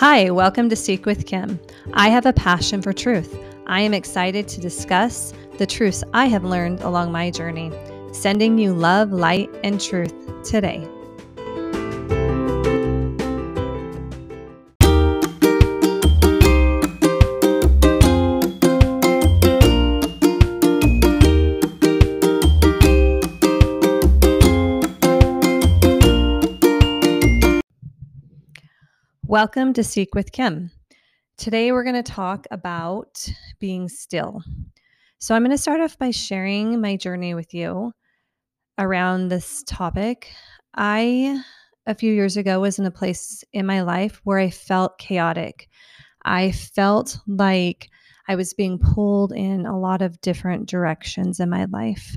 Hi, welcome to Seek with Kim. I have a passion for truth. I am excited to discuss the truths I have learned along my journey, sending you love, light, and truth today. Welcome to Seek with Kim. Today we're going to talk about being still. So, I'm going to start off by sharing my journey with you around this topic. I, a few years ago, was in a place in my life where I felt chaotic. I felt like I was being pulled in a lot of different directions in my life.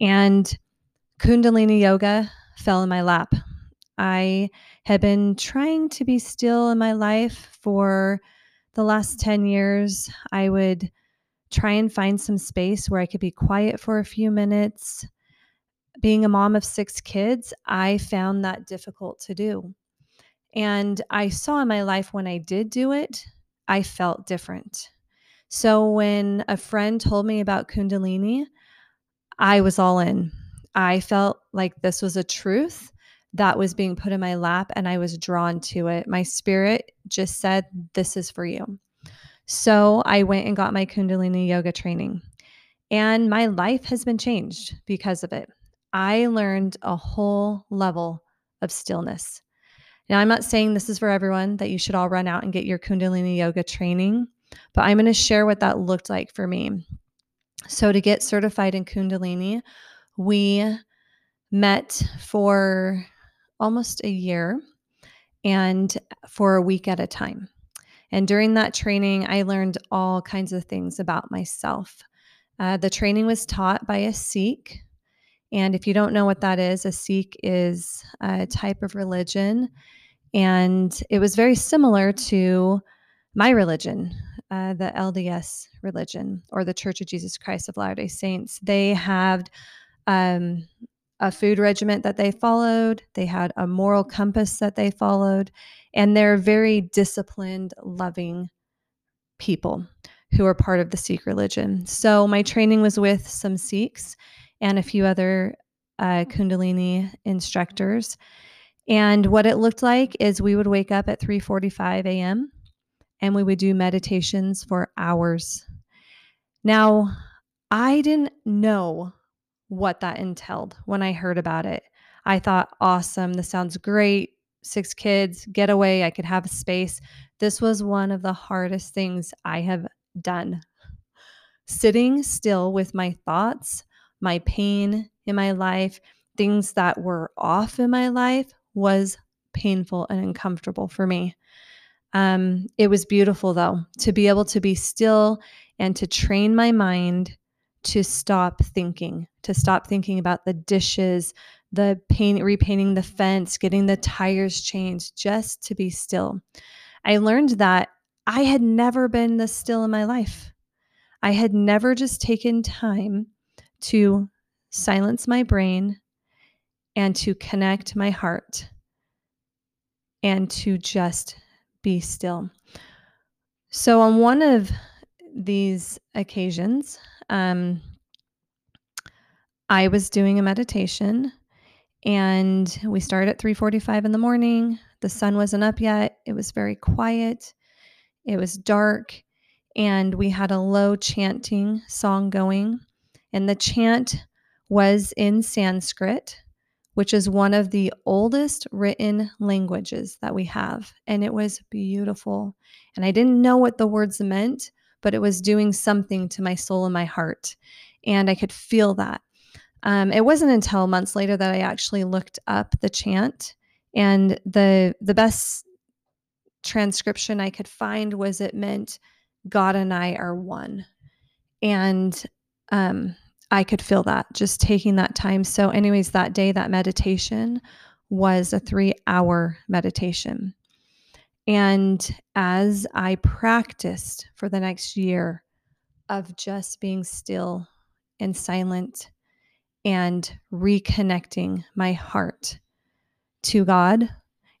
And Kundalini Yoga fell in my lap. I had been trying to be still in my life for the last 10 years. I would try and find some space where I could be quiet for a few minutes. Being a mom of six kids, I found that difficult to do. And I saw in my life when I did do it, I felt different. So when a friend told me about Kundalini, I was all in. I felt like this was a truth that was being put in my lap and I was drawn to it. My spirit just said, This is for you. So I went and got my Kundalini yoga training. And my life has been changed because of it. I learned a whole level of stillness. Now, I'm not saying this is for everyone that you should all run out and get your Kundalini yoga training, but I'm going to share what that looked like for me. So, to get certified in Kundalini, we met for almost a year and for a week at a time. And during that training, I learned all kinds of things about myself. Uh, the training was taught by a Sikh. And if you don't know what that is, a Sikh is a type of religion. And it was very similar to my religion, uh, the LDS religion, or the Church of Jesus Christ of Latter day Saints. They had um, a food regiment that they followed, they had a moral compass that they followed, and they're very disciplined, loving people who are part of the Sikh religion. So my training was with some Sikhs and a few other uh, Kundalini instructors. And what it looked like is we would wake up at 3:45 a.m. and we would do meditations for hours. Now, I didn't know what that entailed when I heard about it. I thought, awesome, this sounds great. Six kids, get away, I could have a space. This was one of the hardest things I have done. Sitting still with my thoughts, my pain in my life, things that were off in my life was painful and uncomfortable for me. Um, it was beautiful though to be able to be still and to train my mind to stop thinking, to stop thinking about the dishes, the paint, repainting the fence, getting the tires changed, just to be still. I learned that I had never been this still in my life. I had never just taken time to silence my brain and to connect my heart and to just be still. So, on one of these occasions, um, I was doing a meditation and we started at 3:45 in the morning. The sun wasn't up yet. It was very quiet. It was dark and we had a low chanting song going and the chant was in Sanskrit, which is one of the oldest written languages that we have and it was beautiful. And I didn't know what the words meant, but it was doing something to my soul and my heart. And I could feel that. Um, it wasn't until months later that I actually looked up the chant, and the the best transcription I could find was it meant God and I are one, and um, I could feel that just taking that time. So, anyways, that day, that meditation was a three hour meditation. And as I practiced for the next year of just being still and silent and reconnecting my heart to God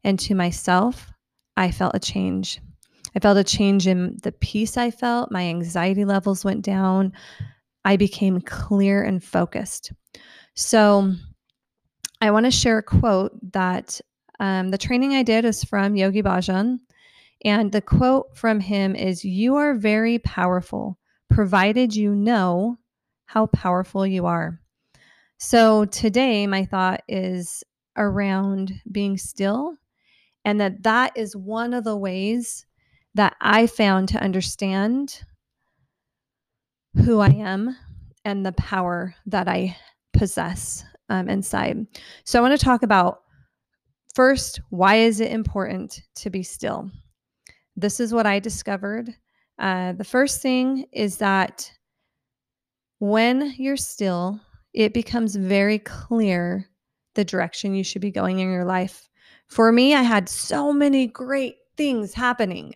and to myself, I felt a change. I felt a change in the peace I felt. My anxiety levels went down. I became clear and focused. So, I want to share a quote that um, the training I did is from Yogi Bhajan. And the quote from him is You are very powerful, provided you know how powerful you are. So today, my thought is around being still, and that that is one of the ways that I found to understand who I am and the power that I possess um, inside. So I want to talk about first why is it important to be still? This is what I discovered. Uh, the first thing is that when you're still, it becomes very clear the direction you should be going in your life. For me, I had so many great things happening.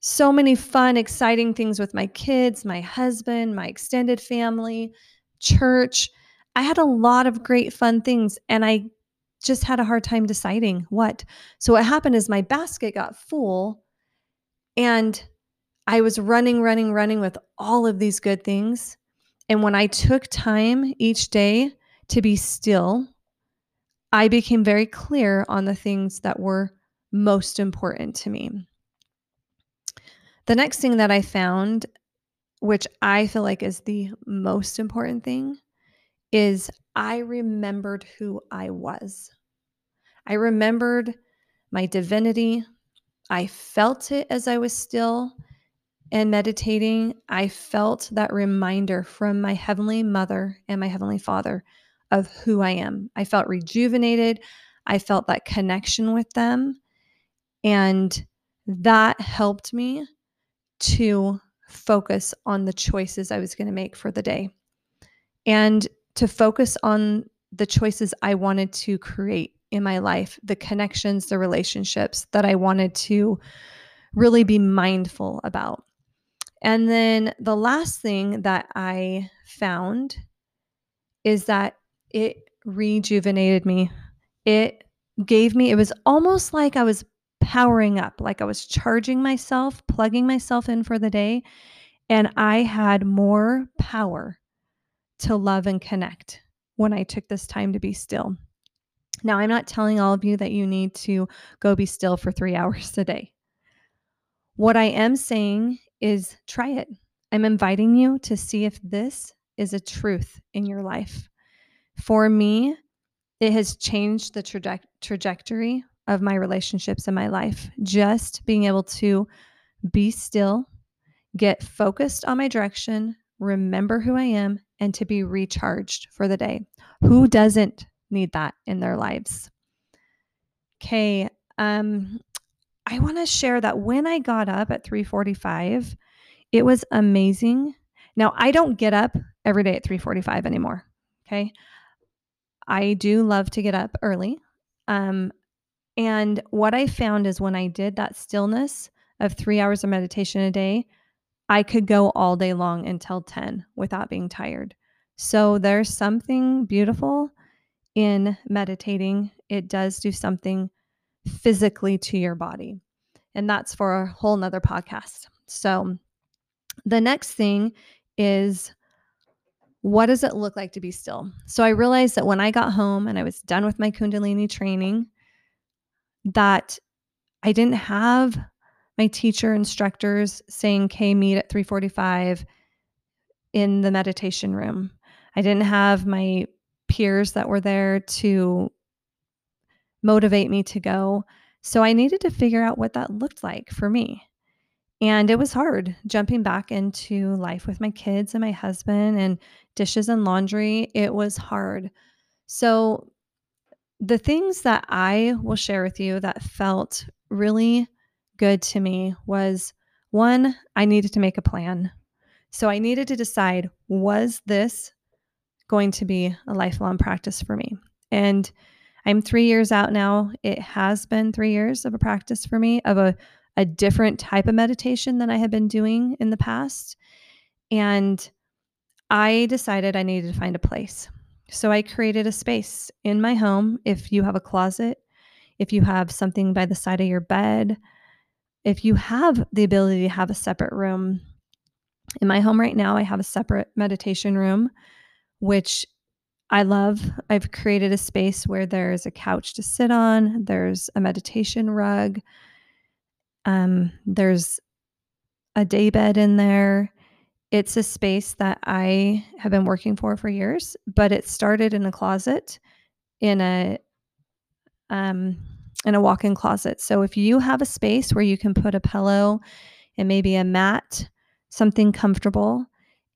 So many fun, exciting things with my kids, my husband, my extended family, church. I had a lot of great fun things and I just had a hard time deciding what. So, what happened is my basket got full and I was running, running, running with all of these good things. And when I took time each day to be still, I became very clear on the things that were most important to me. The next thing that I found, which I feel like is the most important thing, is I remembered who I was. I remembered my divinity. I felt it as I was still and meditating, I felt that reminder from my Heavenly Mother and my Heavenly Father of who I am. I felt rejuvenated. I felt that connection with them. And that helped me to focus on the choices I was going to make for the day and to focus on the choices I wanted to create in my life, the connections, the relationships that I wanted to really be mindful about. And then the last thing that I found is that it rejuvenated me. It gave me, it was almost like I was powering up, like I was charging myself, plugging myself in for the day. And I had more power to love and connect when I took this time to be still. Now, I'm not telling all of you that you need to go be still for three hours a day. What I am saying is try it. I'm inviting you to see if this is a truth in your life. For me, it has changed the traje- trajectory of my relationships in my life. Just being able to be still, get focused on my direction, remember who I am, and to be recharged for the day. Who doesn't need that in their lives? Okay, um, I want to share that when I got up at 345, it was amazing. Now, I don't get up every day at 345 anymore. Okay. I do love to get up early. Um, and what I found is when I did that stillness of three hours of meditation a day, I could go all day long until 10 without being tired. So there's something beautiful in meditating. It does do something physically to your body. And that's for a whole nother podcast. So the next thing is what does it look like to be still? So I realized that when I got home and I was done with my Kundalini training, that I didn't have my teacher instructors saying, "Okay, meet at 3:45 in the meditation room." I didn't have my peers that were there to motivate me to go. So I needed to figure out what that looked like for me. And it was hard jumping back into life with my kids and my husband and dishes and laundry. It was hard. So, the things that I will share with you that felt really good to me was one, I needed to make a plan. So, I needed to decide was this going to be a lifelong practice for me? And I'm three years out now. It has been three years of a practice for me, of a a different type of meditation than I had been doing in the past. And I decided I needed to find a place. So I created a space in my home. If you have a closet, if you have something by the side of your bed, if you have the ability to have a separate room, in my home right now, I have a separate meditation room, which I love. I've created a space where there's a couch to sit on, there's a meditation rug, um, there's a day bed in there. It's a space that I have been working for for years, but it started in a closet in a um, in a walk-in closet. So if you have a space where you can put a pillow and maybe a mat, something comfortable,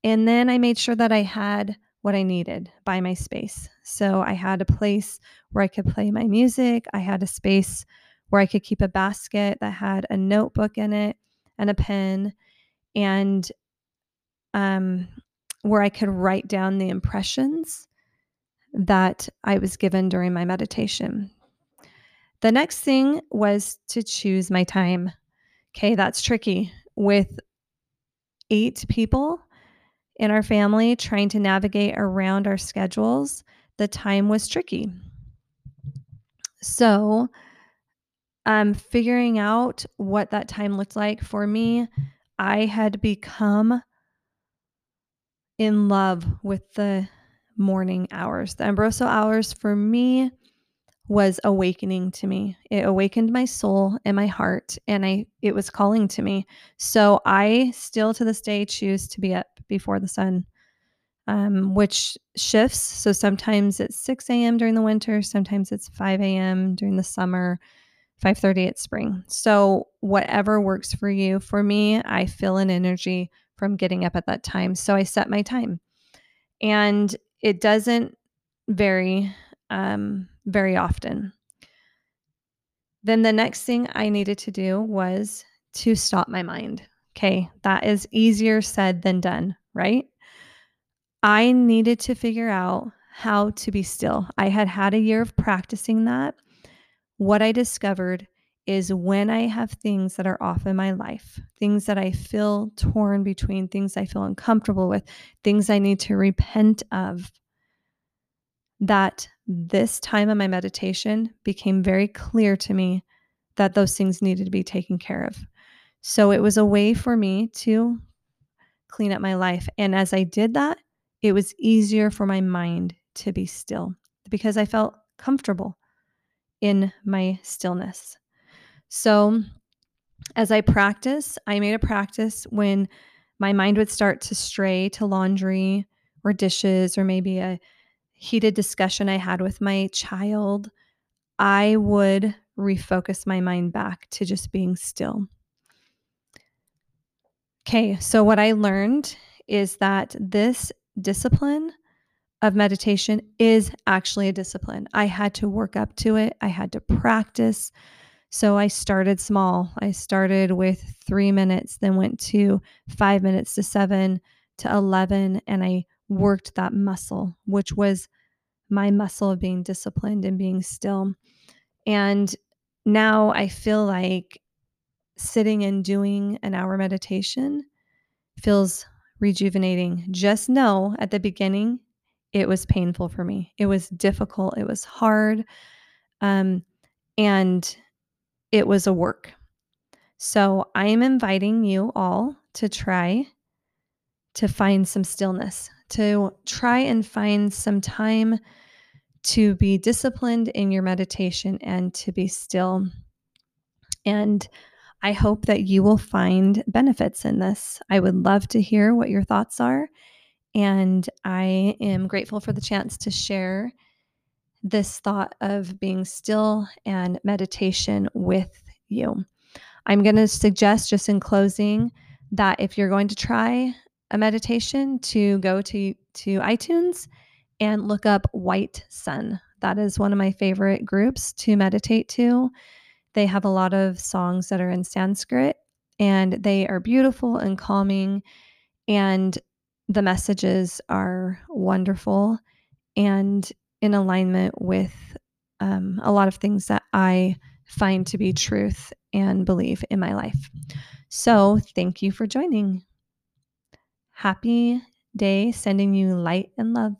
and then I made sure that I had what I needed by my space. So I had a place where I could play my music. I had a space where I could keep a basket that had a notebook in it and a pen, and um, where I could write down the impressions that I was given during my meditation. The next thing was to choose my time. Okay, that's tricky. With eight people in our family trying to navigate around our schedules, the time was tricky. So, um, figuring out what that time looked like for me, I had become in love with the morning hours. The ambrosial hours for me was awakening to me. It awakened my soul and my heart and I it was calling to me. So I still to this day choose to be up before the sun. Um, which shifts. So sometimes it's 6 a.m. during the winter, sometimes it's 5 a.m. during the summer, 5:30 at spring. So whatever works for you. For me, I feel an energy from getting up at that time. So I set my time. And it doesn't vary um, very often. Then the next thing I needed to do was to stop my mind. Okay, that is easier said than done, right? I needed to figure out how to be still. I had had a year of practicing that. What I discovered is when I have things that are off in my life, things that I feel torn between, things I feel uncomfortable with, things I need to repent of, that this time of my meditation became very clear to me that those things needed to be taken care of. So it was a way for me to clean up my life. And as I did that, it was easier for my mind to be still because I felt comfortable in my stillness. So as I practice, I made a practice when my mind would start to stray to laundry or dishes or maybe a heated discussion I had with my child, I would refocus my mind back to just being still. Okay, so what I learned is that this discipline of meditation is actually a discipline. I had to work up to it, I had to practice. So I started small. I started with three minutes, then went to five minutes to seven to 11, and I worked that muscle, which was my muscle of being disciplined and being still. And now I feel like sitting and doing an hour meditation feels rejuvenating. Just know at the beginning, it was painful for me. It was difficult. It was hard. Um, and it was a work. So I am inviting you all to try to find some stillness, to try and find some time to be disciplined in your meditation and to be still. And I hope that you will find benefits in this. I would love to hear what your thoughts are. And I am grateful for the chance to share this thought of being still and meditation with you. I'm going to suggest, just in closing, that if you're going to try a meditation to go to to iTunes and look up White Sun. That is one of my favorite groups to meditate to. They have a lot of songs that are in Sanskrit and they are beautiful and calming and the messages are wonderful and in alignment with um, a lot of things that I find to be truth and believe in my life. So, thank you for joining. Happy day, sending you light and love.